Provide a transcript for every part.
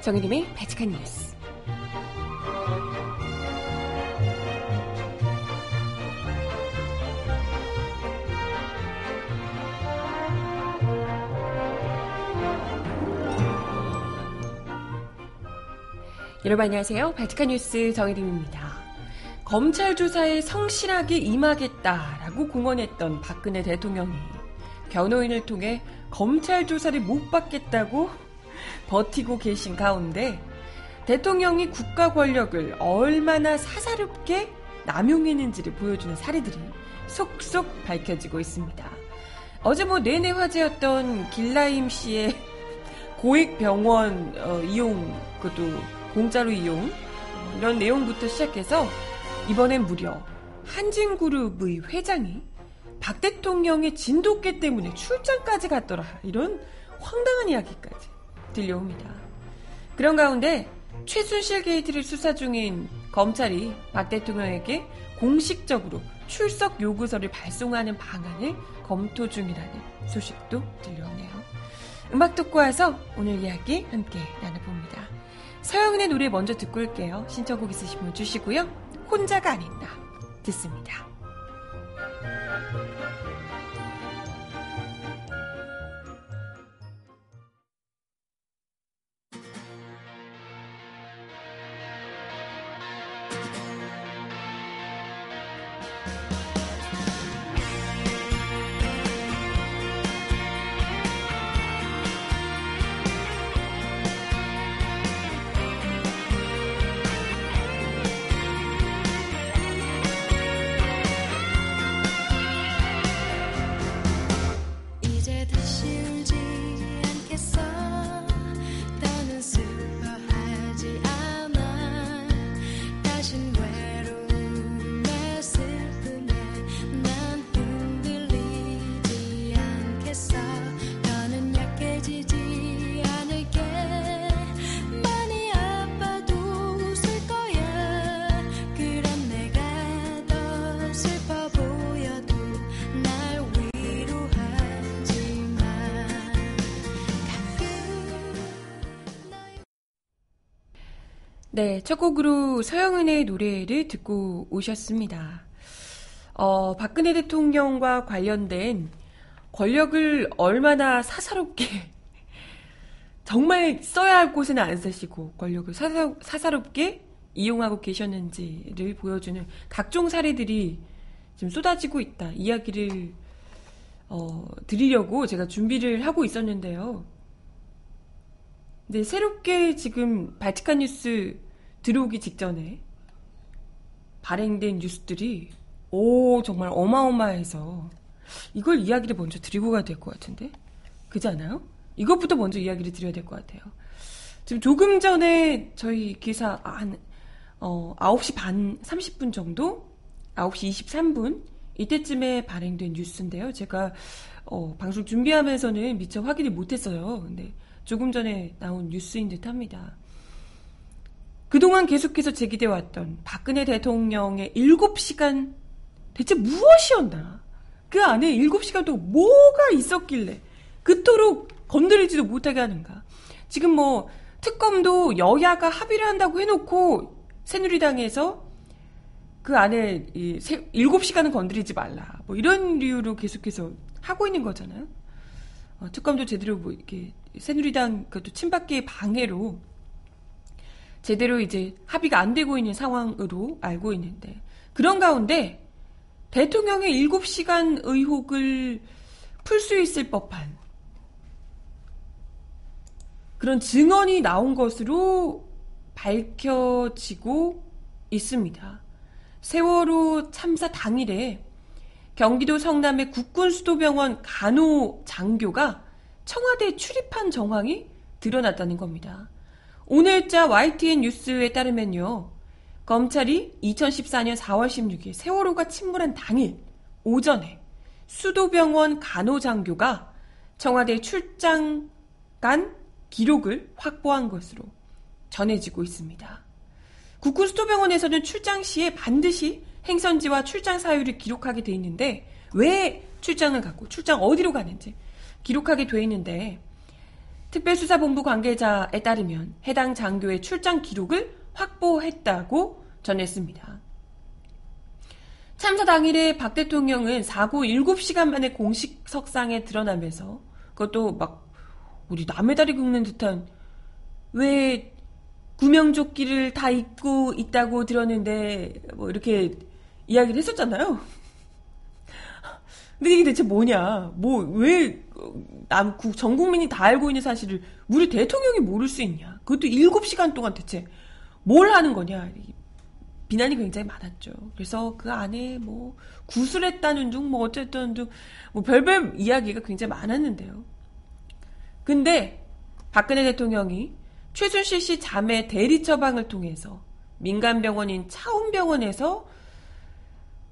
정혜림의 바칙한 뉴스. 여러분 안녕하세요. 바티칸 뉴스 정혜림입니다. 검찰 조사에 성실하게 임하겠다라고 공언했던 박근혜 대통령이 변호인을 통해 검찰 조사를 못 받겠다고 버티고 계신 가운데 대통령이 국가 권력을 얼마나 사사롭게 남용했는지를 보여주는 사례들이 속속 밝혀지고 있습니다. 어제 뭐 내내 화제였던 길라임 씨의 고액 병원 어, 이용 그것도 공짜로 이용 이런 내용부터 시작해서 이번엔 무려 한진그룹의 회장이 박 대통령의 진돗개 때문에 출장까지 갔더라 이런 황당한 이야기까지 들려옵니다. 그런 가운데 최순실 게이트를 수사 중인 검찰이 박 대통령에게 공식적으로 출석 요구서를 발송하는 방안을 검토 중이라는 소식도 들려오네요. 음악 듣고 와서 오늘 이야기 함께 나눠봅니다. 서영은의 노래 먼저 듣고 올게요. 신청곡 있으시면 주시고요. 혼자가 아닌 나 듣습니다. 네, 첫 곡으로 서영은의 노래를 듣고 오셨습니다. 어, 박근혜 대통령과 관련된 권력을 얼마나 사사롭게 정말 써야 할 곳에는 안 쓰시고 권력을 사사, 사사롭게 이용하고 계셨는지를 보여주는 각종 사례들이 지금 쏟아지고 있다. 이야기를 어, 드리려고 제가 준비를 하고 있었는데요. 네, 새롭게 지금 바티칸 뉴스 들어오기 직전에 발행된 뉴스들이 오 정말 어마어마해서 이걸 이야기를 먼저 드리고 가야 될 것 같은데 그지 않아요? 이것부터 먼저 이야기를 드려야 될 것 같아요. 지금 조금 전에 저희 기사 한 어, 9시 반 30분 정도 9시 23분 이때쯤에 발행된 뉴스인데요. 제가 어, 방송 준비하면서는 미처 확인을 못했어요. 근데 조금 전에 나온 뉴스인 듯 합니다. 그동안 계속해서 제기돼 왔던 박근혜 대통령의 7시간 대체 무엇이었나? 그 안에 7시간 동안 뭐가 있었길래 그토록 건드리지도 못하게 하는가? 지금 뭐 특검도 여야가 합의를 한다고 해놓고 새누리당에서 그 안에 이 7시간은 건드리지 말라. 뭐 이런 이유로 계속해서 하고 있는 거잖아요. 어, 특검도 제대로 뭐 이렇게 새누리당 그것도 친박계의 방해로 제대로 이제 합의가 안 되고 있는 상황으로 알고 있는데 그런 가운데 대통령의 7시간 의혹을 풀 수 있을 법한 그런 증언이 나온 것으로 밝혀지고 있습니다. 세월호 참사 당일에 경기도 성남의 국군수도병원 간호 장교가 청와대에 출입한 정황이 드러났다는 겁니다. 오늘자 YTN 뉴스에 따르면요. 검찰이 2014년 4월 16일 세월호가 침몰한 당일 오전에 수도병원 간호장교가 청와대 출장 간 기록을 확보한 것으로 전해지고 있습니다. 국군 수도병원에서는 출장 시에 반드시 행선지와 출장 사유를 기록하게 돼 있는데 왜 출장을 갔고 출장 어디로 가는지 기록하게 돼 있는데 특별수사본부 관계자에 따르면 해당 장교의 출장 기록을 확보했다고 전했습니다. 참사 당일에 박 대통령은 사고 7시간 만에 공식 석상에 드러나면서 그것도 막 우리 남의 다리 긁는 듯한 왜 구명조끼를 다 입고 있다고 들었는데 뭐 이렇게 이야기를 했었잖아요. 근데 이게 대체 뭐냐? 뭐 왜남전 국민이 다 알고 있는 사실을 우리 대통령이 모를 수 있냐? 그것도 7시간 동안 대체 뭘 하는 거냐? 비난이 굉장히 많았죠. 그래서 그 안에 뭐 구술했다는 둥, 뭐 어쨌든 둥뭐 별별 이야기가 굉장히 많았는데요. 근데 박근혜 대통령이 최순실 씨 자매 대리 처방을 통해서 민간 병원인 차움병원에서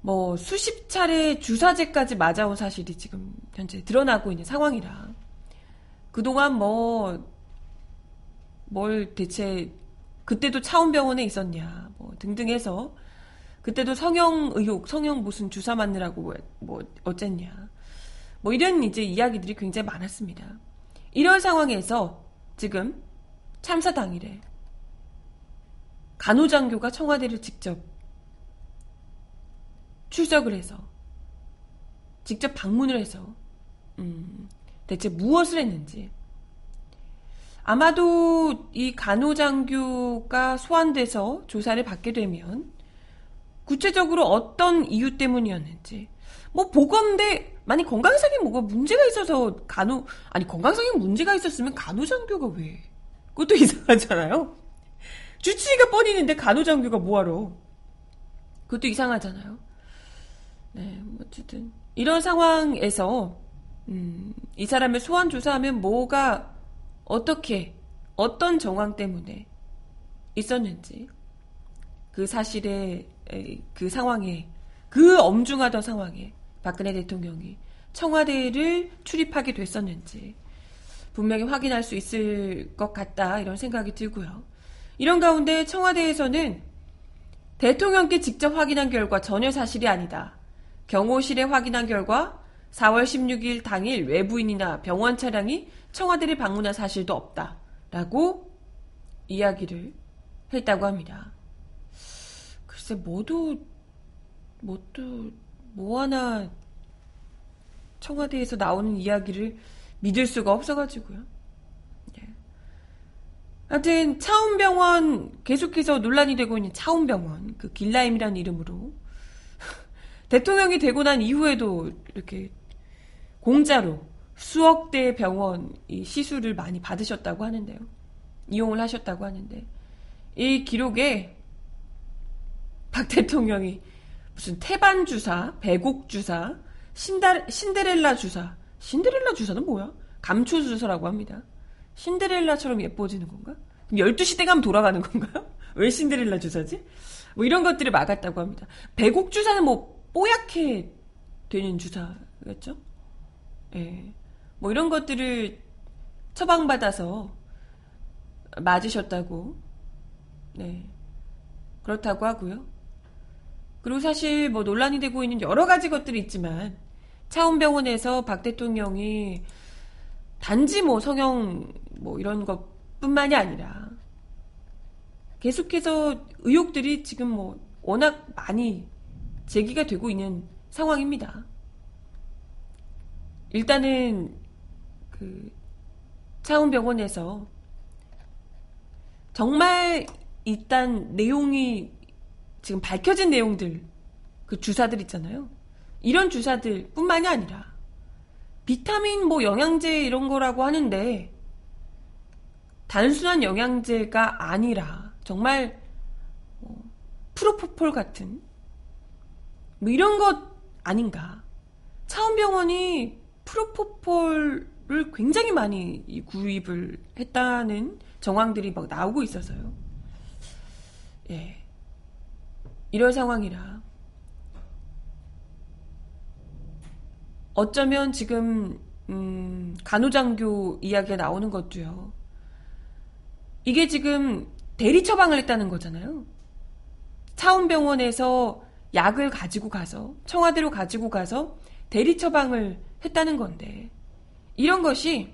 뭐 수십 차례 주사제까지 맞아온 사실이 지금 현재 드러나고 있는 상황이라 그동안 뭐 뭘 대체 그때도 차움병원에 있었냐 뭐 등등 해서 그때도 성형 의혹 성형 무슨 주사 맞느라고 뭐, 뭐 어쨌냐 뭐 이런 이제 이야기들이 굉장히 많았습니다. 이런 상황에서 지금 참사 당일에 간호장교가 청와대를 직접 출석을 해서 직접 방문을 해서 음, 대체 무엇을 했는지 아마도 이 간호장교가 소환돼서 조사를 받게 되면 구체적으로 어떤 이유 때문이었는지 뭐 보건대 만약 건강상에 뭐가 문제가 있어서 간호 아니 건강상에 문제가 있었으면 간호장교가 왜 그것도 이상하잖아요. 주치의가 뻔히는데 간호장교가 뭐하러 그것도 이상하잖아요. 네, 뭐 어쨌든 이런 상황에서 음, 이 사람을 소환 조사하면 뭐가 어떻게 어떤 정황 때문에 있었는지 그 사실에 그 상황에 그 엄중하던 상황에 박근혜 대통령이 청와대를 출입하게 됐었는지 분명히 확인할 수 있을 것 같다 이런 생각이 들고요. 이런 가운데 청와대에서는 대통령께 직접 확인한 결과 전혀 사실이 아니다. 경호실에 확인한 결과 4월 16일 당일 외부인이나 병원 차량이 청와대를 방문한 사실도 없다. 라고 이야기를 했다고 합니다. 글쎄, 모두, 뭐도, 뭐 하나 청와대에서 나오는 이야기를 믿을 수가 없어가지고요. 예. 하여튼, 차움병원, 계속해서 논란이 되고 있는 차움병원, 그 길라임이라는 이름으로 대통령이 되고 난 이후에도 이렇게 공짜로 수억 대의 병원 시술을 많이 받으셨다고 하는데요. 이용을 하셨다고 하는데 이 기록에 박 대통령이 무슨 태반 주사, 배곡 주사, 신다, 신데렐라 주사, 신데렐라 주사는 뭐야? 감초 주사라고 합니다. 신데렐라처럼 예뻐지는 건가? 12시 때 가면 돌아가는 건가요? 왜 신데렐라 주사지? 뭐 이런 것들을 막았다고 합니다. 배곡 주사는 뭐 뽀얗게 되는 주사겠죠? 예. 뭐 이런 것들을 처방받아서 맞으셨다고, 네. 그렇다고 하고요. 그리고 사실 뭐 논란이 되고 있는 여러 가지 것들이 있지만, 차원병원에서 박 대통령이 단지 뭐 성형 뭐 이런 것 뿐만이 아니라 계속해서 의혹들이 지금 뭐 워낙 많이 제기가 되고 있는 상황입니다. 일단은 그 차원병원에서 정말 일단 내용이 지금 밝혀진 내용들 그 주사들 있잖아요. 이런 주사들 뿐만이 아니라 비타민 뭐 영양제 이런 거라고 하는데 단순한 영양제가 아니라 정말 뭐 프로포폴 같은 뭐 이런 것 아닌가. 차원병원이 프로포폴을 굉장히 많이 구입을 했다는 정황들이 막 나오고 있어서요. 예. 이런 상황이라. 어쩌면 지금, 음, 간호장교 이야기가 나오는 것도요. 이게 지금 대리 처방을 했다는 거잖아요. 차원병원에서 약을 가지고 가서 청와대로 가지고 가서 대리 처방을 했다는 건데 이런 것이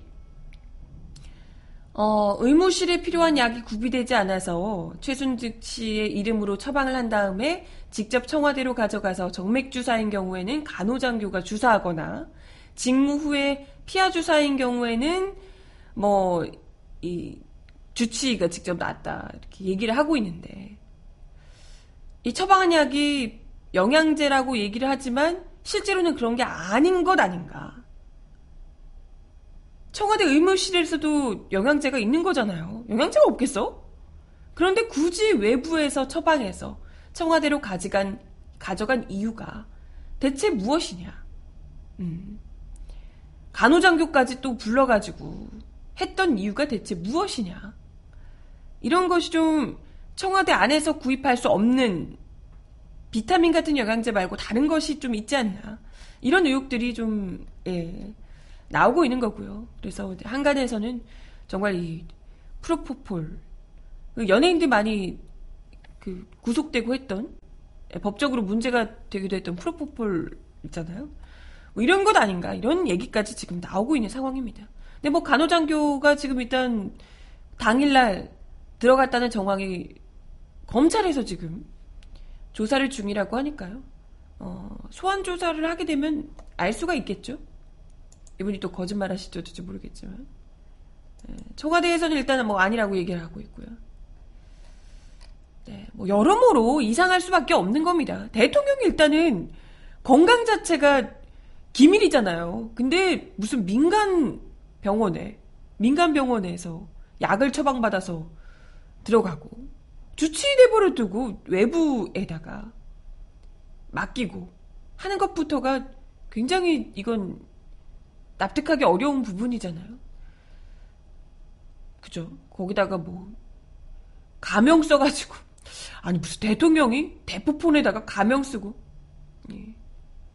어, 의무실에 필요한 약이 구비되지 않아서 최순직 씨의 이름으로 처방을 한 다음에 직접 청와대로 가져가서 정맥 주사인 경우에는 간호장교가 주사하거나 직무 후에 피하 주사인 경우에는 뭐 이 주치의가 직접 놨다 이렇게 얘기를 하고 있는데 이 처방한 약이 영양제라고 얘기를 하지만 실제로는 그런 게 아닌 것 아닌가. 청와대 의무실에서도 영양제가 있는 거잖아요. 영양제가 없겠어? 그런데 굳이 외부에서 처방해서 청와대로 가져간, 가져간 이유가 대체 무엇이냐? 음. 간호장교까지 또 불러가지고 했던 이유가 대체 무엇이냐? 이런 것이 좀 청와대 안에서 구입할 수 없는 비타민 같은 영양제 말고 다른 것이 좀 있지 않나. 이런 의혹들이 좀, 예, 나오고 있는 거고요. 그래서 한간에서는 정말 이 프로포폴 그 연예인들 많이 그 구속되고 했던 예, 법적으로 문제가 되기도 했던 프로포폴 있잖아요. 뭐 이런 것 아닌가 이런 얘기까지 지금 나오고 있는 상황입니다. 근데 뭐 간호장교가 지금 일단 당일날 들어갔다는 정황이 검찰에서 지금 조사를 중이라고 하니까요. 어, 소환 조사를 하게 되면 알 수가 있겠죠. 이분이 또 거짓말 하실지 어쩔지 모르겠지만. 네, 청와대에서는 일단은 뭐 아니라고 얘기를 하고 있고요. 네, 뭐 여러모로 이상할 수밖에 없는 겁니다. 대통령이 일단은 건강 자체가 기밀이잖아요. 근데 무슨 민간 병원에, 민간 병원에서 약을 처방받아서 들어가고, 주치의 대보를 두고 외부에다가 맡기고 하는 것부터가 굉장히 이건 납득하기 어려운 부분이잖아요. 그죠? 거기다가 뭐 가명 써가지고 아니 무슨 대통령이 대포폰에다가 가명 쓰고 예.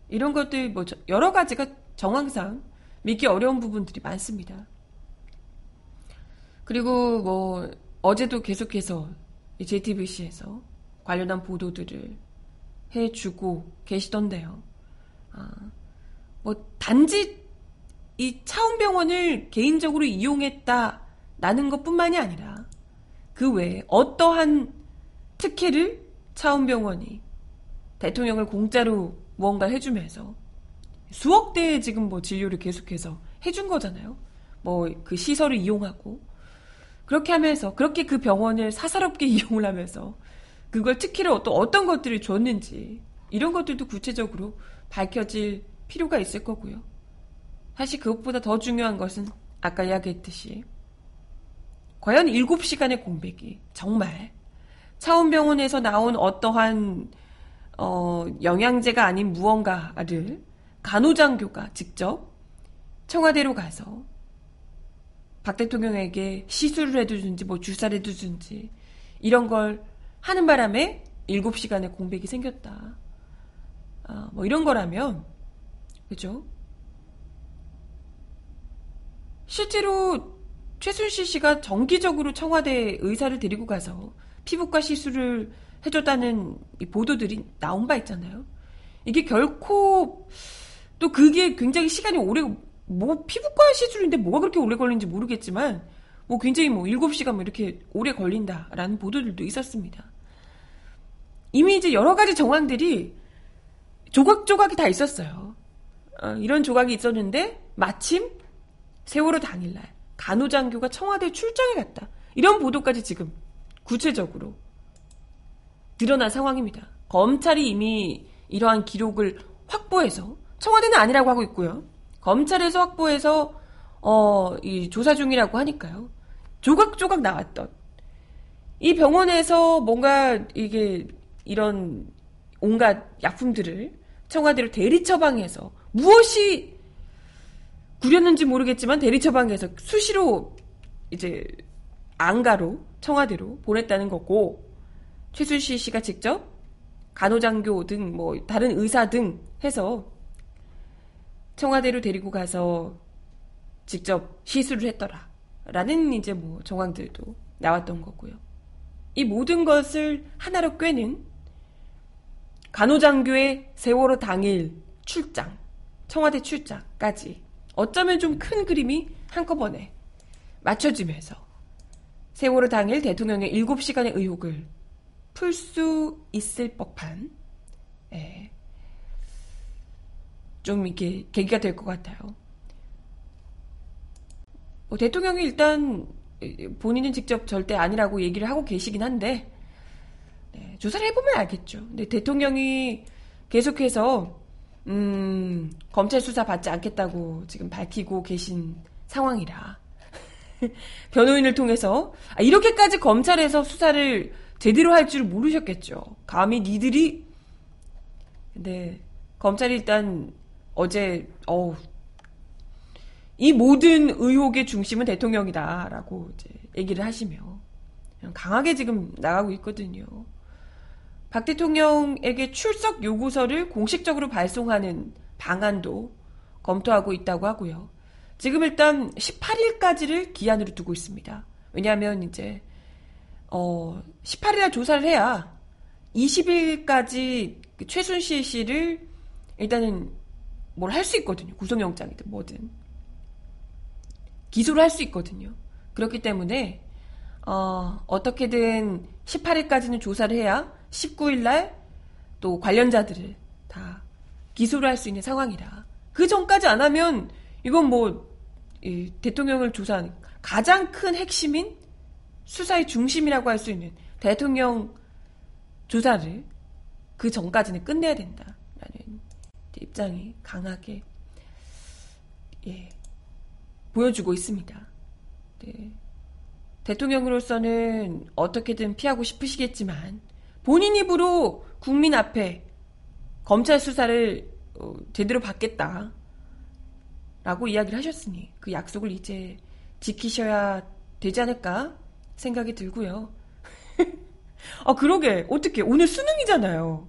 이런 것들 뭐 여러 가지가 정황상 믿기 어려운 부분들이 많습니다. 그리고 뭐 어제도 계속해서 JTBC에서 관련한 보도들을 해주고 계시던데요. 아, 뭐 단지 이 차원병원을 개인적으로 이용했다라는 것뿐만이 아니라 그 외에 어떠한 특혜를 차원병원이 대통령을 공짜로 무언가 해주면서 수억 대의 지금 뭐 진료를 계속해서 해준 거잖아요. 뭐 그 시설을 이용하고 그렇게 하면서 그렇게 그 병원을 사사롭게 이용을 하면서 그걸 특혜를 또 어떤 것들을 줬는지 이런 것들도 구체적으로 밝혀질 필요가 있을 거고요. 사실 그것보다 더 중요한 것은 아까 이야기했듯이 과연 7시간의 공백이 정말 차원병원에서 나온 어떠한 어, 영양제가 아닌 무언가를 간호장교가 직접 청와대로 가서 박 대통령에게 시술을 해두든지 뭐 주사를 해두든지 이런 걸 하는 바람에 7시간의 공백이 생겼다. 아, 뭐 이런 거라면 그죠? 실제로 최순실 씨가 정기적으로 청와대 의사를 데리고 가서 피부과 시술을 해줬다는 보도들이 나온 바 있잖아요. 이게 결코 또 그게 굉장히 시간이 오래 뭐 피부과 시술인데 뭐가 그렇게 오래 걸리는지 모르겠지만 뭐 굉장히 뭐 7시간 뭐 이렇게 오래 걸린다라는 보도들도 있었습니다. 이미 이제 여러 가지 정황들이 조각조각이 다 있었어요. 어, 이런 조각이 있었는데 마침 세월호 당일날 간호장교가 청와대 출장에 갔다. 이런 보도까지 지금 구체적으로 드러난 상황입니다. 검찰이 이미 이러한 기록을 확보해서 청와대는 아니라고 하고 있고요. 검찰에서 확보해서 어, 이 조사 중이라고 하니까요. 조각조각 나왔던 이 병원에서 뭔가 이게 이런 온갖 약품들을 청와대로 대리 처방해서 무엇이 구렸는지 모르겠지만 대리 처방해서 수시로 이제 안가로 청와대로 보냈다는 거고 최순실 씨가 직접 간호장교 등 뭐 다른 의사 등 해서 청와대로 데리고 가서 직접 시술을 했더라. 라는 이제 뭐 정황들도 나왔던 거고요. 이 모든 것을 하나로 꿰는 간호장교의 세월호 당일 출장, 청와대 출장까지 어쩌면 좀 큰 그림이 한꺼번에 맞춰지면서 세월호 당일 대통령의 7시간의 의혹을 풀 수 있을 법한 예, 좀 이렇게 계기가 될 것 같아요. 뭐 대통령이 일단 본인은 직접 절대 아니라고 얘기를 하고 계시긴 한데 네, 조사를 해보면 알겠죠. 근데 대통령이 계속해서 음, 검찰 수사 받지 않겠다고 지금 밝히고 계신 상황이라 변호인을 통해서 아, 이렇게까지 검찰에서 수사를 제대로 할 줄 모르셨겠죠. 감히 니들이 근데 검찰이 일단 어제 어우 이 모든 의혹의 중심은 대통령이다라고 이제 얘기를 하시며 강하게 지금 나가고 있거든요. 박 대통령에게 출석 요구서를 공식적으로 발송하는 방안도 검토하고 있다고 하고요. 지금 일단 18일까지를 기한으로 두고 있습니다. 왜냐하면 이제 어 18일에 조사를 해야 20일까지 그 최순실 씨를 일단은 뭘 할 수 있거든요. 구속영장이든 뭐든 기소를 할 수 있거든요. 그렇기 때문에 어, 어떻게든 18일까지는 조사를 해야 19일 날 또 관련자들을 다 기소를 할 수 있는 상황이라 그 전까지 안 하면 이건 뭐 대통령을 조사하는 가장 큰 핵심인 수사의 중심이라고 할 수 있는 대통령 조사를 그 전까지는 끝내야 된다라는 입장이 강하게 예, 보여주고 있습니다. 네. 대통령으로서는 어떻게든 피하고 싶으시겠지만 본인 입으로 국민 앞에 검찰 수사를 어, 제대로 받겠다. 라고 이야기를 하셨으니 그 약속을 이제 지키셔야 되지 않을까 생각이 들고요. 아, 그러게. 어떻게. 오늘 수능이잖아요.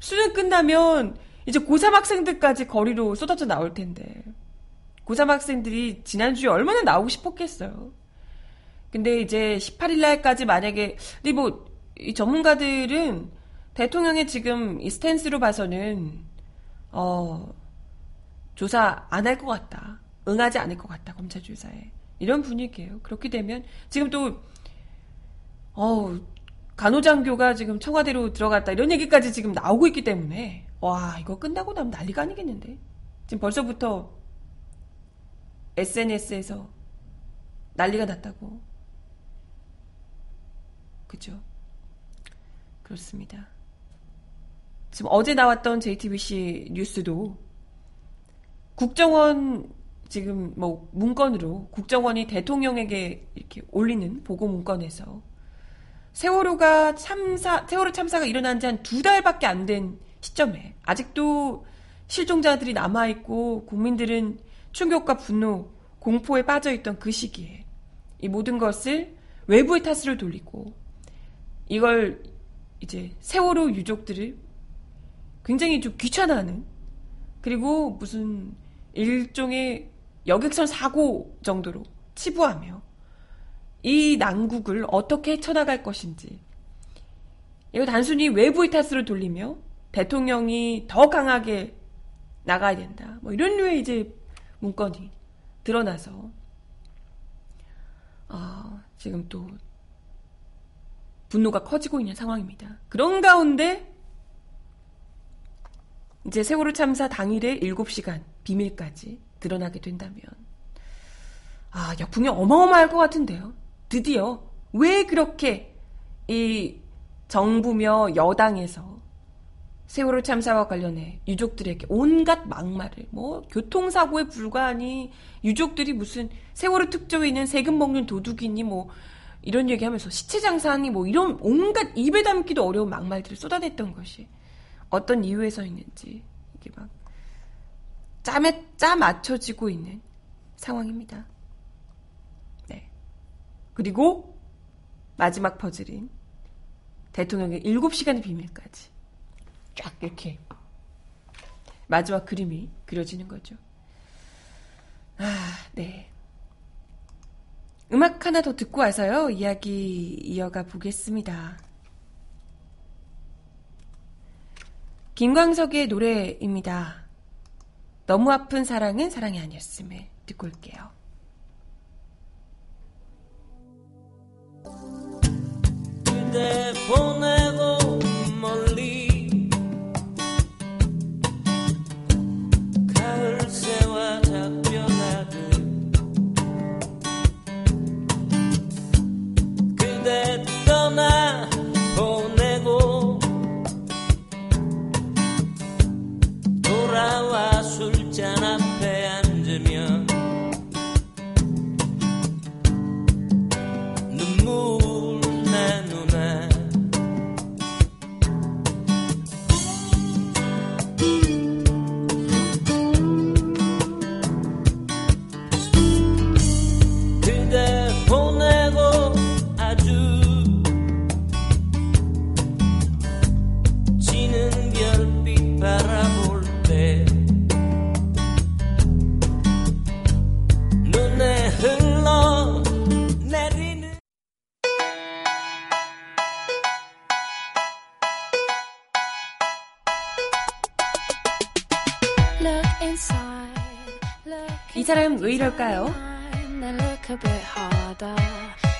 수능 끝나면 이제 고3 학생들까지 거리로 쏟아져 나올 텐데. 고3 학생들이 지난주에 얼마나 나오고 싶었겠어요. 근데 이제 18일 날까지 만약에, 근데 뭐, 이 전문가들은 대통령의 지금 이 스탠스로 봐서는 어 조사 안 할 것 같다. 응하지 않을 것 같다. 검찰 조사에. 이런 분위기예요. 그렇게 되면 지금 또 어, 간호장교가 지금 청와대로 들어갔다. 이런 얘기까지 지금 나오고 있기 때문에 와, 이거 끝나고 나면 난리가 아니겠는데. 지금 벌써부터 SNS에서 난리가 났다고. 그죠? 그렇습니다. 지금 어제 나왔던 JTBC 뉴스도 국정원 지금 뭐 문건으로 국정원이 대통령에게 이렇게 올리는 보고 문건에서 세월호가 참사 세월호 참사가 일어난 지 한 두 달밖에 안 된 시점에. 아직도 실종자들이 남아 있고 국민들은 충격과 분노, 공포에 빠져 있던 그 시기에 이 모든 것을 외부의 탓으로 돌리고 이걸 이제 세월호 유족들을 굉장히 좀 귀찮아하는 그리고 무슨 일종의 여객선 사고 정도로 치부하며 이 난국을 어떻게 헤쳐나갈 것인지 이거 단순히 외부의 탓으로 돌리며 대통령이 더 강하게 나가야 된다. 뭐 이런 류의 이제 문건이 드러나서 아, 지금 또 분노가 커지고 있는 상황입니다. 그런 가운데 이제 세월호 참사 당일에 7시간 비밀까지 드러나게 된다면 아, 역풍이 어마어마할 것 같은데요. 드디어 왜 그렇게 이 정부며 여당에서 세월호 참사와 관련해 유족들에게 온갖 막말을 뭐 교통사고에 불과하니 유족들이 무슨 세월호 특조에 있는 세금 먹는 도둑이니 뭐 이런 얘기하면서 시체 장사하니 뭐 이런 온갖 입에 담기도 어려운 막말들을 쏟아냈던 것이 어떤 이유에서 있는지 이게 막 짬에 짜 맞춰지고 있는 상황입니다. 네. 그리고 마지막 퍼즐인 대통령의 7시간의 비밀까지 쫙 이렇게 마지막 그림이 그려지는 거죠. 아, 네. 음악 하나 더 듣고 와서요. 이야기 이어가 보겠습니다. 김광석의 노래입니다. 너무 아픈 사랑은 사랑이 아니었음을 듣고 올게요. 그대 이 사람 왜 이럴까요? Then look a bit harder.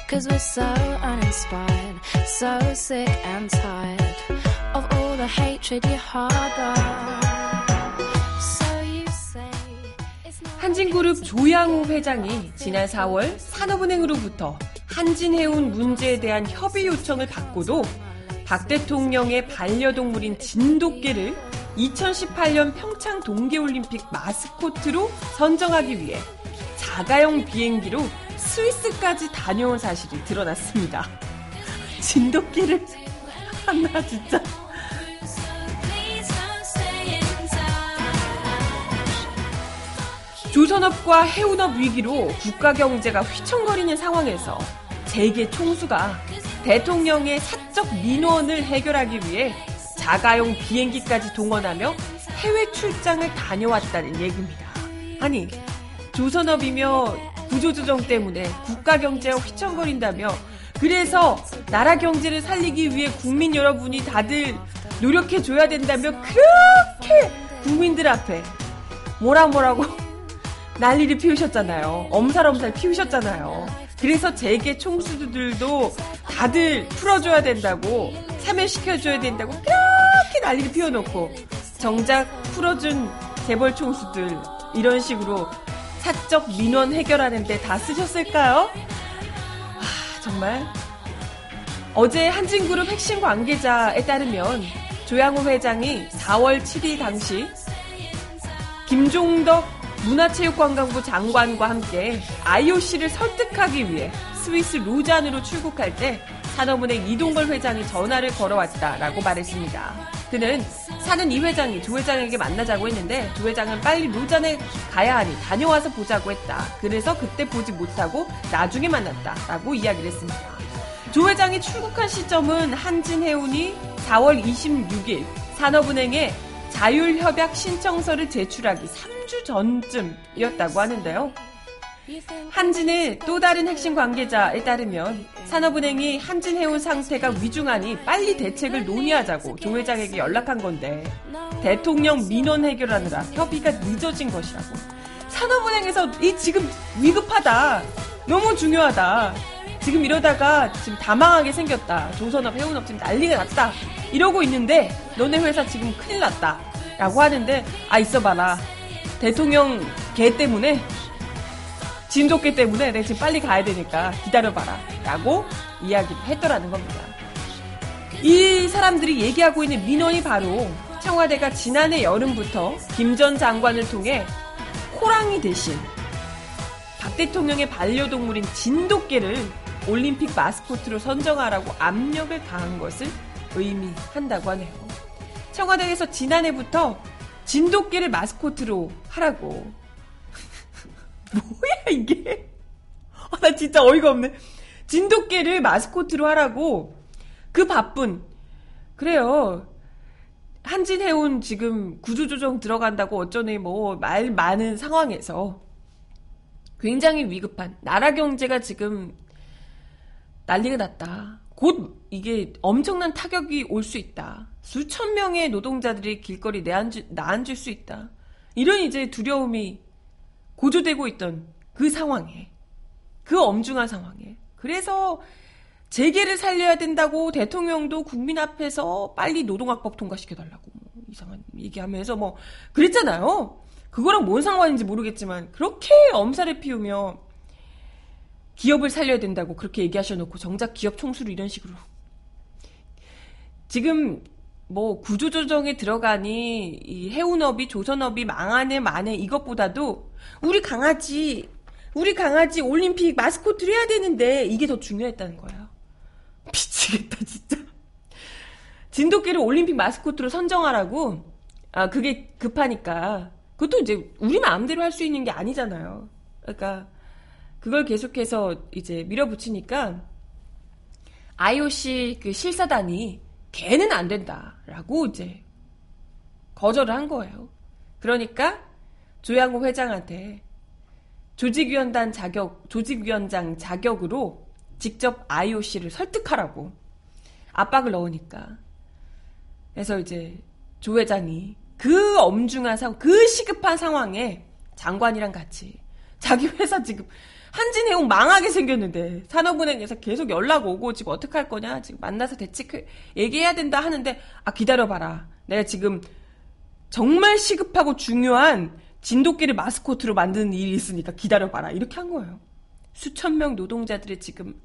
Cause we're so uninspired, so sick and tired of all the hatred you harbor. So you say it's not. 한진그룹 조양호 회장이 지난 4월 산업은행으로부터 한진해운 문제에 대한 협의 요청을 받고도 박 대통령의 반려동물인 진돗개를 2018년 평창 동계올림픽 마스코트로 선정하기 위해 자가용 비행기로 스위스까지 다녀온 사실이 드러났습니다. 진돗개를 하나 진짜. 조선업과 해운업 위기로 국가 경제가 휘청거리는 상황에서 재계 총수가 대통령의 사적 민원을 해결하기 위해 자가용 비행기까지 동원하며 해외 출장을 다녀왔다는 얘기입니다. 아니, 조선업이며 구조조정 때문에 국가 경제가 휘청거린다며 그래서 나라 경제를 살리기 위해 국민 여러분이 다들 노력해 줘야 된다며 그렇게 국민들 앞에 뭐라 뭐라고 난리를 피우셨잖아요. 엄살엄살 피우셨잖아요. 그래서 재계 총수들도 다들 풀어줘야 된다고, 참여시켜줘야 된다고 난리를 피워놓고, 정작 풀어준 재벌 총수들, 이런 식으로 사적 민원 해결하는데 다 쓰셨을까요? 아, 정말. 어제 한진그룹 핵심 관계자에 따르면 조양호 회장이 4월 7일 당시 김종덕 문화체육관광부 장관과 함께 IOC를 설득하기 위해 스위스 루잔으로 출국할 때 산업은행 이동걸 회장이 전화를 걸어왔다라고 말했습니다. 그는 사는 이 회장이 조 회장에게 만나자고 했는데 조 회장은 빨리 루잔에 가야 하니 다녀와서 보자고 했다. 그래서 그때 보지 못하고 나중에 만났다라고 이야기를 했습니다. 조 회장이 출국한 시점은 한진해운이 4월 26일 산업은행에 자율협약 신청서를 제출하기 3주 전쯤이었다고 하는데요. 한진의 또 다른 핵심 관계자에 따르면 산업은행이 한진해운 상태가 위중하니 빨리 대책을 논의하자고 조 회장에게 연락한 건데 대통령 민원 해결하느라 협의가 늦어진 것이라고. 산업은행에서 이 지금 위급하다. 너무 중요하다. 지금 이러다가 지금 다 망하게 생겼다. 조선업, 해운업 지금 난리가 났다. 이러고 있는데 너네 회사 지금 큰일 났다. 라고 하는데 아 있어봐라. 대통령 개 때문에 진돗개 때문에 내가 지금 빨리 가야 되니까 기다려봐라. 라고 이야기를 했더라는 겁니다. 이 사람들이 얘기하고 있는 민원이 바로 청와대가 지난해 여름부터 김 전 장관을 통해 호랑이 대신 박 대통령의 반려동물인 진돗개를 올림픽 마스코트로 선정하라고 압력을 가한 것을 의미한다고 하네요. 청와대에서 지난해부터 진돗개를 마스코트로 하라고. 뭐야 이게? 아, 나 진짜 어이가 없네. 진돗개를 마스코트로 하라고 그 바쁜 그래요. 한진해운 지금 구조조정 들어간다고 어쩌니 뭐 말 많은 상황에서 굉장히 위급한 나라 경제가 지금 난리가 났다. 곧 이게 엄청난 타격이 올 수 있다. 수천 명의 노동자들이 길거리 내앉을, 나앉을 수 있다. 이런 이제 두려움이 고조되고 있던 그 상황에, 그 엄중한 상황에. 그래서 재계를 살려야 된다고 대통령도 국민 앞에서 빨리 노동학법 통과시켜달라고 뭐 이상한 얘기하면서 뭐 그랬잖아요. 그거랑 뭔 상관인지 모르겠지만 그렇게 엄살을 피우며 기업을 살려야 된다고 그렇게 얘기하셔놓고 정작 기업 총수를 이런 식으로 지금 뭐 구조조정에 들어가니 이 해운업이 조선업이 망하네 마네 이것보다도 우리 강아지 우리 강아지 올림픽 마스코트를 해야 되는데 이게 더 중요했다는 거예요. 미치겠다 진짜. 진돗개를 올림픽 마스코트로 선정하라고 아 그게 급하니까 그것도 이제 우리 마음대로 할 수 있는 게 아니잖아요. 그러니까 그걸 계속해서 이제 밀어붙이니까 IOC 그 실사단이 걔는 안 된다라고 이제 거절을 한 거예요. 그러니까 조양호 회장한테 조직위원단 자격, 조직위원장 자격으로 직접 IOC를 설득하라고 압박을 넣으니까. 그래서 이제 조 회장이 그 엄중한 상황, 그 시급한 상황에 장관이랑 같이 자기 회사 지금 한진해운 망하게 생겼는데 산업은행에서 계속 연락 오고 지금 어떻게 할 거냐? 지금 만나서 대책 얘기해야 된다 하는데 아 기다려봐라. 내가 지금 정말 시급하고 중요한 진돗개를 마스코트로 만드는 일이 있으니까 기다려봐라. 이렇게 한 거예요. 수천 명 노동자들의 지금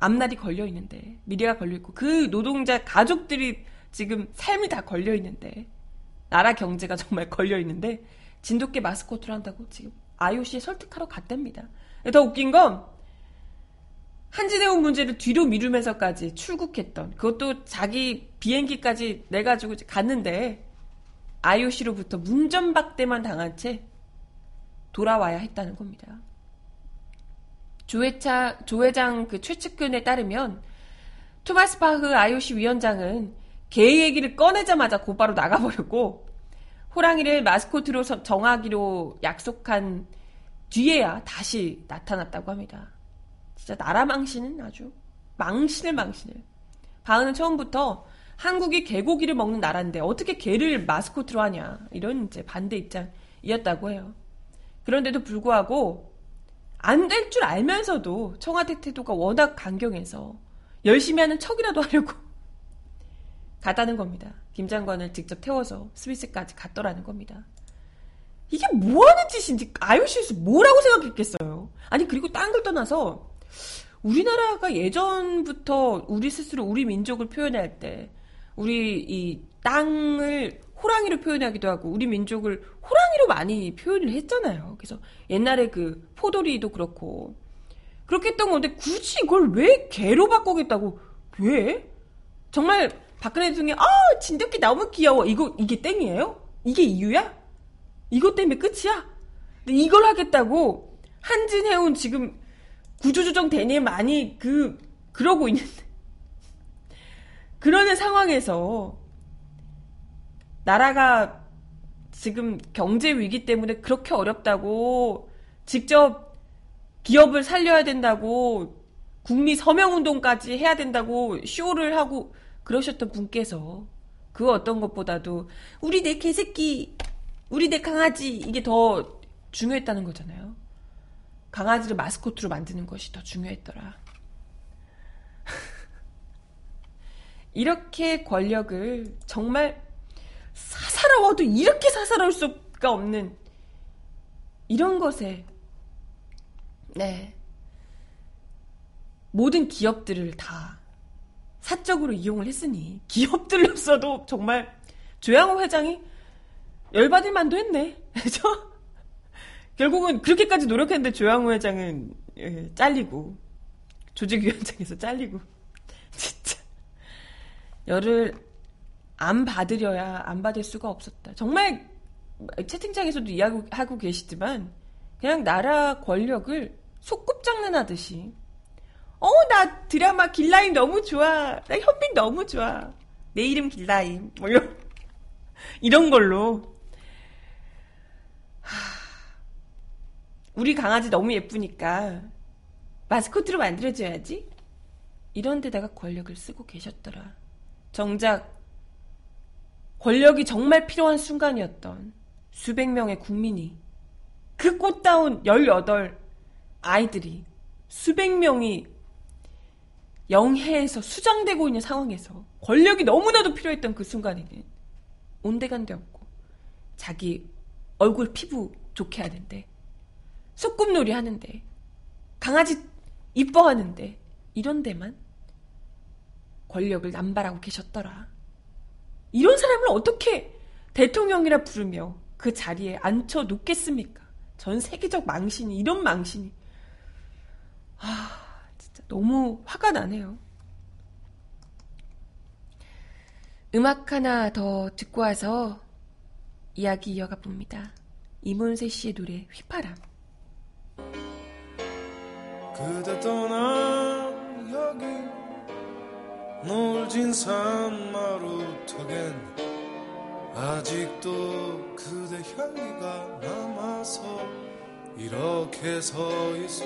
앞날이 걸려 있는데 미래가 걸려 있고 그 노동자 가족들이 지금 삶이 다 걸려 있는데 나라 경제가 정말 걸려 있는데 진돗개 마스코트를 한다고 지금 IOC에 설득하러 갔답니다. 더 웃긴 건 한진해운 문제를 뒤로 미루면서까지 출국했던 그것도 자기 비행기까지 내가지고 갔는데 IOC로부터 문전박대만 당한 채 돌아와야 했다는 겁니다. 조회차, 조회장 그 최측근에 따르면 토마스 파흐 IOC 위원장은 개 얘기를 꺼내자마자 곧바로 나가버렸고 호랑이를 마스코트로 정하기로 약속한 뒤에야 다시 나타났다고 합니다. 진짜 나라 망신은 아주 망신을 망신을. 바흐는 처음부터 한국이 개고기를 먹는 나라인데 어떻게 개를 마스코트로 하냐 이런 이제 반대 입장이었다고 해요. 그런데도 불구하고 안 될 줄 알면서도 청와대 태도가 워낙 강경해서 열심히 하는 척이라도 하려고 갔다는 겁니다. 김 장관을 직접 태워서 스위스까지 갔더라는 겁니다. 이게 뭐 하는 짓인지 IOC에서 뭐라고 생각했겠어요? 아니 그리고 딴 걸 떠나서 우리나라가 예전부터 우리 스스로 우리 민족을 표현할 때 우리 이 땅을 호랑이로 표현하기도 하고 우리 민족을 호랑이로 많이 표현을 했잖아요. 그래서 옛날에 그 포도리도 그렇고 그렇게 했던 건데 굳이 이걸 왜 개로 바꾸겠다고 왜? 정말 박근혜 대통령이 아 진돗개 너무 귀여워 이거 이게 땡이에요? 이게 이유야? 이것 때문에 끝이야? 근데 이걸 하겠다고 한진해운 지금 구조조정 대내 많이 그 그러고 있는데 그러는 상황에서 나라가 지금 경제 위기 때문에 그렇게 어렵다고 직접 기업을 살려야 된다고 국리 서명 운동까지 해야 된다고 쇼를 하고 그러셨던 분께서 그 어떤 것보다도 우리 내 개새끼, 우리 내 강아지 이게 더 중요했다는 거잖아요. 강아지를 마스코트로 만드는 것이 더 중요했더라. 이렇게 권력을 정말 사사로워도 이렇게 사사로울 수가 없는 이런 것에 네 모든 기업들을 다 사적으로 이용을 했으니 기업들로서도 정말 조양호 회장이 열받을 만도 했네. 그죠? 결국은 그렇게까지 노력했는데 조양호 회장은 예, 잘리고 조직위원장에서 잘리고 진짜 열을 안 받으려야 안 받을 수가 없었다. 정말 채팅창에서도 이야기하고 계시지만 그냥 나라 권력을 소꿉 장난하듯이 어, 나 드라마 길라임 너무 좋아. 나 현빈 너무 좋아. 내 이름 길라임. 뭐 이런, 이런 걸로. 하, 우리 강아지 너무 예쁘니까 마스코트로 만들어줘야지. 이런 데다가 권력을 쓰고 계셨더라. 정작 권력이 정말 필요한 순간이었던 수백 명의 국민이 그 꽃다운 18 아이들이 수백 명이 영해에서 수장되고 있는 상황에서 권력이 너무나도 필요했던 그 순간에는 온데간데 없고 자기 얼굴 피부 좋게 하는데 소꿉놀이 하는데 강아지 이뻐하는데 이런 데만 권력을 남발하고 계셨더라. 이런 사람을 어떻게 대통령이라 부르며 그 자리에 앉혀 놓겠습니까? 전 세계적 망신이 이런 망신이 아 진짜 너무 화가 나네요. 음악 하나 더 듣고 와서 이야기 이어가 봅니다. 이문세 씨의 노래 휘파람. 그대 떠난 여기 놀진 산마루 턱엔 아직도 그대 향기가 남아서 이렇게 서 있어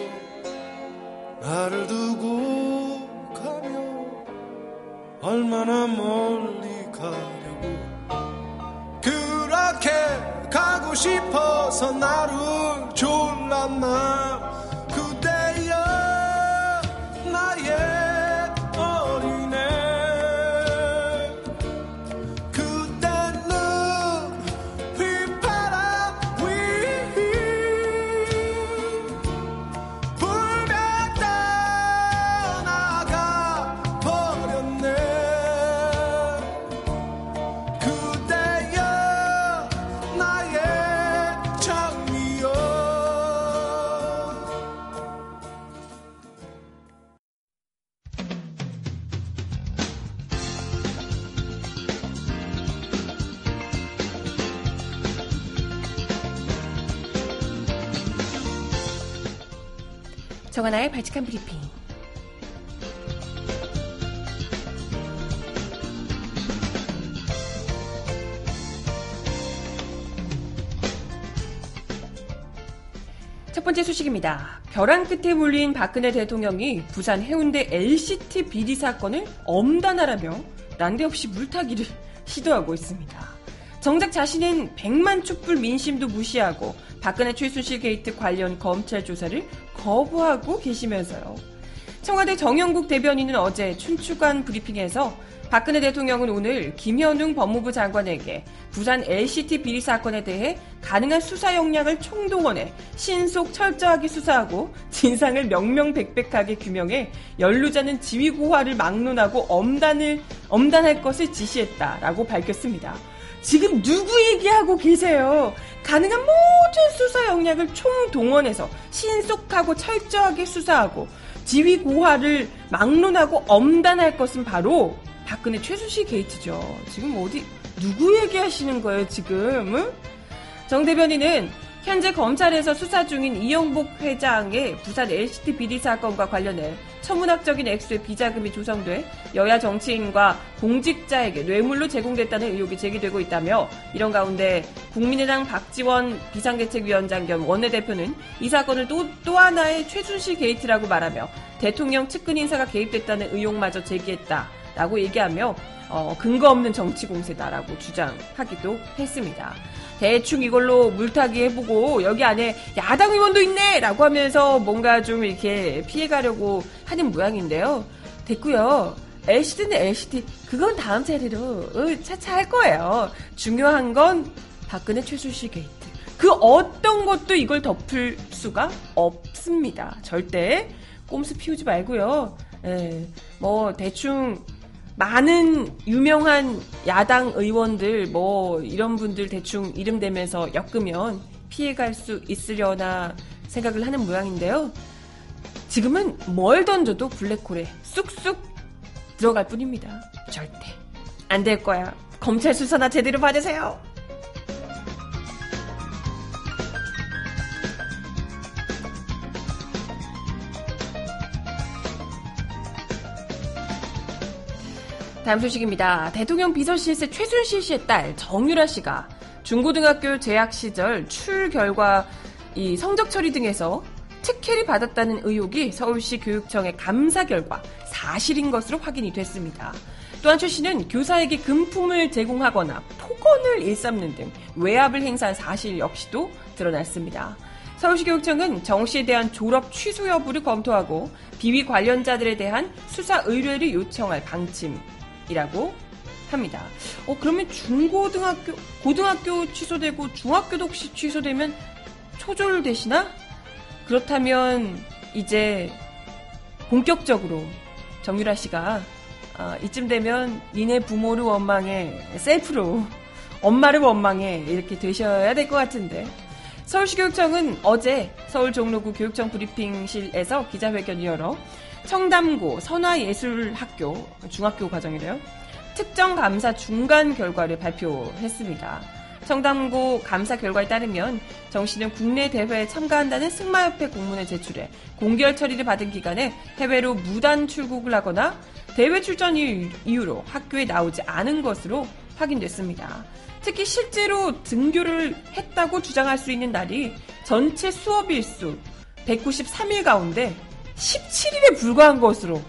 나를 두고 가며 얼마나 멀리 가려고. 그렇게 가고 싶어서 나를 졸랐나 정하나의 발칙한 브리핑. 첫 번째 소식입니다. 벼랑 끝에 몰린 박근혜 대통령이 부산 해운대 LCT 비리 사건을 엄단하라며 난데없이 물타기를 시도하고 있습니다. 정작 자신은 백만 촛불 민심도 무시하고 박근혜 최순실 게이트 관련 검찰 조사를 거부하고 계시면서요. 청와대 정연국 대변인은 어제 춘추관 브리핑에서 박근혜 대통령은 오늘 김현웅 법무부 장관에게 부산 LCT 비리 사건에 대해 가능한 수사 역량을 총동원해 신속 철저하게 수사하고 진상을 명명백백하게 규명해 연루자는 지위고하를 막론하고 엄단을 엄단할 것을 지시했다라고 밝혔습니다. 지금 누구 얘기하고 계세요? 가능한 모든 수사 역량을 총동원해서 신속하고 철저하게 수사하고 지위 고하를 막론하고 엄단할 것은 바로 박근혜 최순실 게이트죠. 지금 어디 누구 얘기하시는 거예요, 지금? 응? 정 대변인은 현재 검찰에서 수사 중인 이영복 회장의 부산 LCT 비리 사건과 관련해 천문학적인 액수의 비자금이 조성돼 여야 정치인과 공직자에게 뇌물로 제공됐다는 의혹이 제기되고 있다며 이런 가운데 국민의당 박지원 비상대책위원장 겸 원내대표는 이 사건을 또, 또 하나의 최순실 게이트라고 말하며 대통령 측근 인사가 개입됐다는 의혹마저 제기했다. 라고 얘기하며 어, 근거 없는 정치 공세다라고 주장하기도 했습니다. 대충 이걸로 물타기 해보고 여기 안에 야당 의원도 있네! 라고 하면서 뭔가 좀 이렇게 피해가려고 하는 모양인데요. 됐고요. LCT는 LCT. 그건 다음 어, 차차 할 거예요. 중요한 건 박근혜 최순실 게이트. 그 어떤 것도 이걸 덮을 수가 없습니다. 절대 꼼수 피우지 말고요. 예, 뭐 대충 많은 유명한 야당 의원들 뭐 이런 분들 대충 이름 대면서 엮으면 피해갈 수 있으려나 생각을 하는 모양인데요. 지금은 뭘 던져도 블랙홀에 쑥쑥 들어갈 뿐입니다. 절대 안 될 거야. 검찰 수사나 제대로 받으세요. 다음 소식입니다. 대통령 비서실세 최순실 씨의 딸 정유라 씨가 중고등학교 재학 시절 출 결과 이 성적 처리 등에서 특혜를 받았다는 의혹이 서울시 교육청의 감사 결과 사실인 것으로 확인이 됐습니다. 또한 최 씨는 교사에게 금품을 제공하거나 폭언을 일삼는 등 외압을 행사한 사실 역시도 드러났습니다. 서울시 교육청은 정 씨에 대한 졸업 취소 여부를 검토하고 비위 관련자들에 대한 수사 의뢰를 요청할 방침 이라고 합니다. 어, 그러면 중고등학교, 고등학교 취소되고 중학교도 혹시 취소되면 초졸 되시나? 그렇다면 이제 본격적으로 정유라 씨가 아, 이쯤 되면 니네 부모를 원망해 셀프로 엄마를 원망해 이렇게 되셔야 될 것 같은데 서울시교육청은 어제 서울 종로구 교육청 브리핑실에서 기자회견을 열어 청담고 선화예술학교 중학교 과정이래요. 특정 감사 중간 결과를 발표했습니다. 청담고 감사 결과에 따르면 정 씨는 국내 대회에 참가한다는 승마협회 공문을 제출해 공결 처리를 받은 기간에 해외로 무단 출국을 하거나 대회 출전 이유로 학교에 나오지 않은 것으로 확인됐습니다. 특히 실제로 등교를 했다고 주장할 수 있는 날이 전체 수업 일수 193일 가운데 17일에 불과한 것으로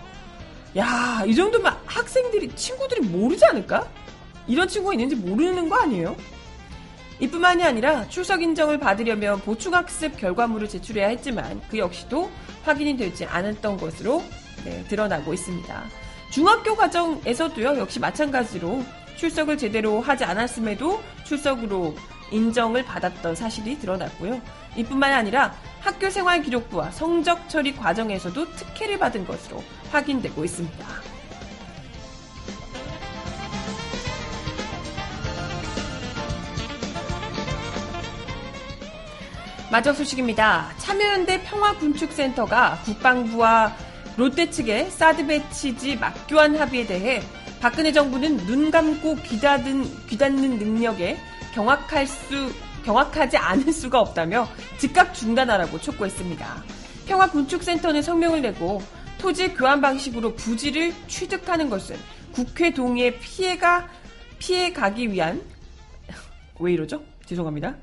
야, 이 정도면 학생들이, 친구들이 모르지 않을까? 이런 친구가 있는지 모르는 거 아니에요? 이뿐만이 아니라 출석 인정을 받으려면 보충학습 결과물을 제출해야 했지만 그 역시도 확인이 되지 않았던 것으로 네, 드러나고 있습니다. 중학교 과정에서도요, 역시 마찬가지로 출석을 제대로 하지 않았음에도 출석으로 인정을 받았던 사실이 드러났고요. 이뿐만이 아니라 학교 생활 기록부와 성적 처리 과정에서도 특혜를 받은 것으로 확인되고 있습니다. 마지막 소식입니다. 참여연대 평화군축센터가 국방부와 롯데 측의 사드 배치지 막교환 합의에 대해 박근혜 정부는 눈 감고 귀 닫은, 귀 닫는 능력에 경악할 수, 경악하지 않을 수가 없다며 즉각 중단하라고 촉구했습니다. 평화군축센터는 성명을 내고 토지 교환 방식으로 부지를 취득하는 것은 국회 동의에 피해가, 피해 가기 위한, 왜 이러죠? 죄송합니다.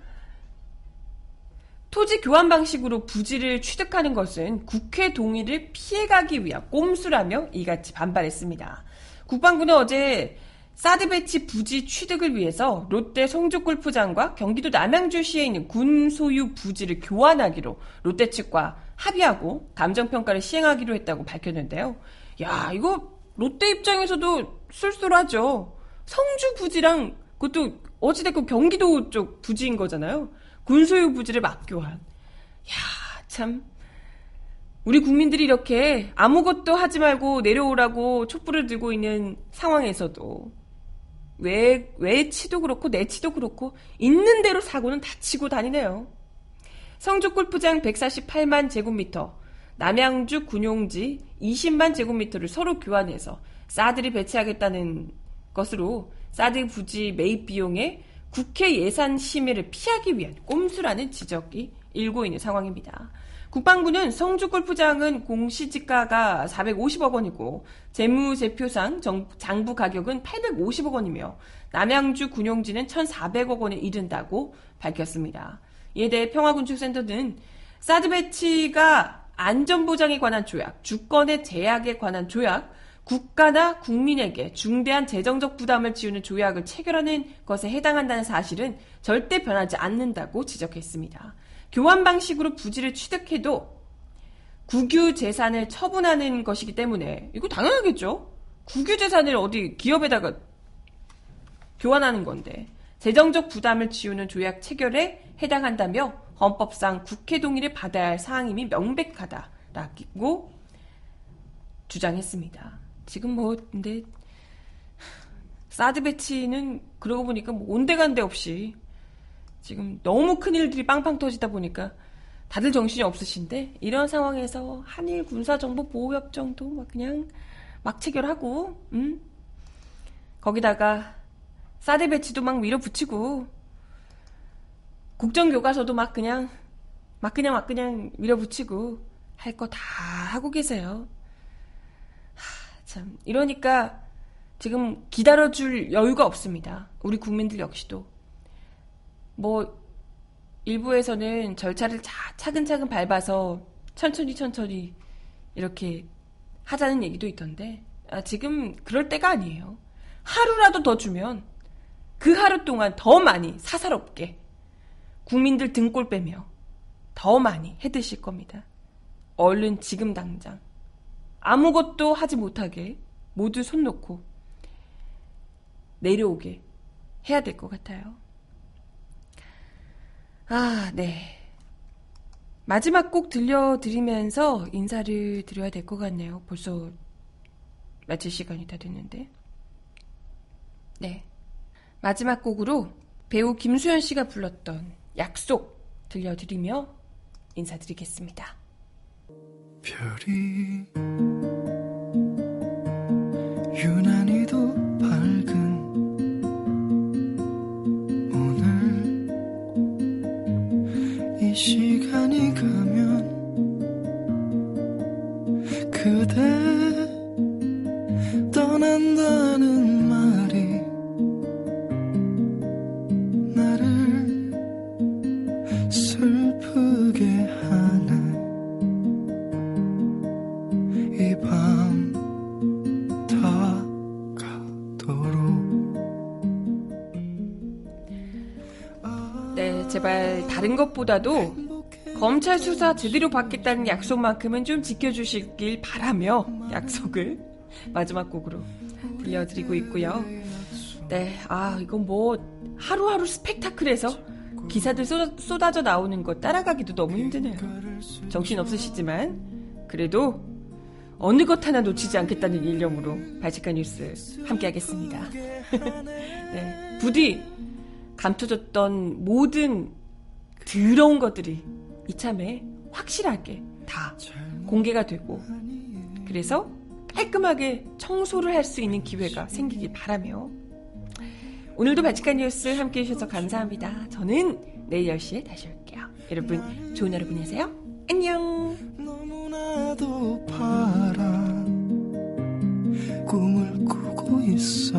토지 교환 방식으로 부지를 취득하는 것은 국회 동의를 피해가기 위한 꼼수라며 이같이 반발했습니다. 국방부는 어제 사드 배치 부지 취득을 위해서 롯데 송주 골프장과 경기도 남양주시에 있는 군 소유 부지를 교환하기로 롯데 측과 합의하고 감정 평가를 시행하기로 했다고 밝혔는데요. 야, 이거 롯데 입장에서도 쏠쏠하죠. 성주 부지랑 그것도 어찌됐건 경기도 쪽 부지인 거잖아요. 군 소유 부지를 막교환. 야, 참. 우리 국민들이 이렇게 아무것도 하지 말고 내려오라고 촛불을 들고 있는 상황에서도 외, 외치도 그렇고 내치도 그렇고 있는 대로 사고는 다 치고 다니네요. 성주 골프장 148만 제곱미터, 남양주 군용지 20만 제곱미터를 서로 교환해서 사드를 배치하겠다는 것으로 사드 부지 매입 비용에 국회 예산 심의를 피하기 위한 꼼수라는 지적이 일고 있는 상황입니다. 국방부는 성주 골프장은 공시지가가 450억 원이고 재무제표상 정- 장부 가격은 850억 원이며 남양주 군용지는 1,400억 원에 이른다고 밝혔습니다. 이에 대해 평화군축센터는 사드 배치가 안전보장에 관한 조약, 주권의 제약에 관한 조약, 국가나 국민에게 중대한 재정적 부담을 지우는 조약을 체결하는 것에 해당한다는 사실은 절대 변하지 않는다고 지적했습니다. 교환 방식으로 부지를 취득해도 국유 재산을 처분하는 것이기 때문에 이거 당연하겠죠. 국유 재산을 어디 기업에다가 교환하는 건데 재정적 부담을 지우는 조약 체결에 해당한다며 헌법상 국회 동의를 받아야 할 사항임이 명백하다라고 주장했습니다. 지금 뭐 근데 사드 배치는 그러고 보니까 뭐 온데간데 없이 지금 너무 큰 일들이 빵빵 터지다 보니까 다들 정신이 없으신데 이런 상황에서 한일 군사정보 보호협정도 막 그냥 막 체결하고 음? 거기다가 사드 배치도 막 밀어붙이고 국정교과서도 막 그냥 막 그냥 막 그냥 밀어붙이고 할 거 다 하고 계세요. 하, 참 이러니까 지금 기다려줄 여유가 없습니다. 우리 국민들 역시도 뭐 일부에서는 절차를 차, 차근차근 밟아서 천천히 천천히 이렇게 하자는 얘기도 있던데 아, 지금 그럴 때가 아니에요. 하루라도 더 주면 그 하루 동안 더 많이 사사롭게 국민들 등골 빼며 더 많이 해드실 겁니다. 얼른 지금 당장 아무것도 하지 못하게 모두 손 놓고 내려오게 해야 될 것 같아요. 아, 네. 마지막 곡 들려드리면서 인사를 드려야 될 것 같네요. 벌써 마칠 시간이 다 됐는데. 네. 마지막 곡으로 배우 김수현 씨가 불렀던 약속 들려드리며 인사드리겠습니다. 별이 유난히 이 시간이 가면 그대 떠난다는 말이 나를 슬프게 하네. 이 밤 다가도록. 네, 제발 다른 것보다도 검찰 수사 제대로 받겠다는 약속만큼은 좀 지켜주시길 바라며 약속을 마지막 곡으로 들려드리고 있고요. 네, 아, 이건 뭐 하루하루 스펙타클해서 기사들 쏟아, 쏟아져 나오는 거 따라가기도 너무 힘드네요. 정신 없으시지만 그래도 어느 것 하나 놓치지 않겠다는 일념으로 발칙한 뉴스 함께하겠습니다. 네, 부디 감춰졌던 모든 더러운 것들이 이참에 확실하게 다 공개가 되고 그래서 깔끔하게 청소를 할 수 있는 기회가 생기길 바라며 오늘도 바치카 뉴스 함께 해주셔서 감사합니다. 저는 내일 10시에 다시 올게요. 여러분 좋은 하루 보내세요. 안녕 너무나도 파란 꿈을 꾸고 있어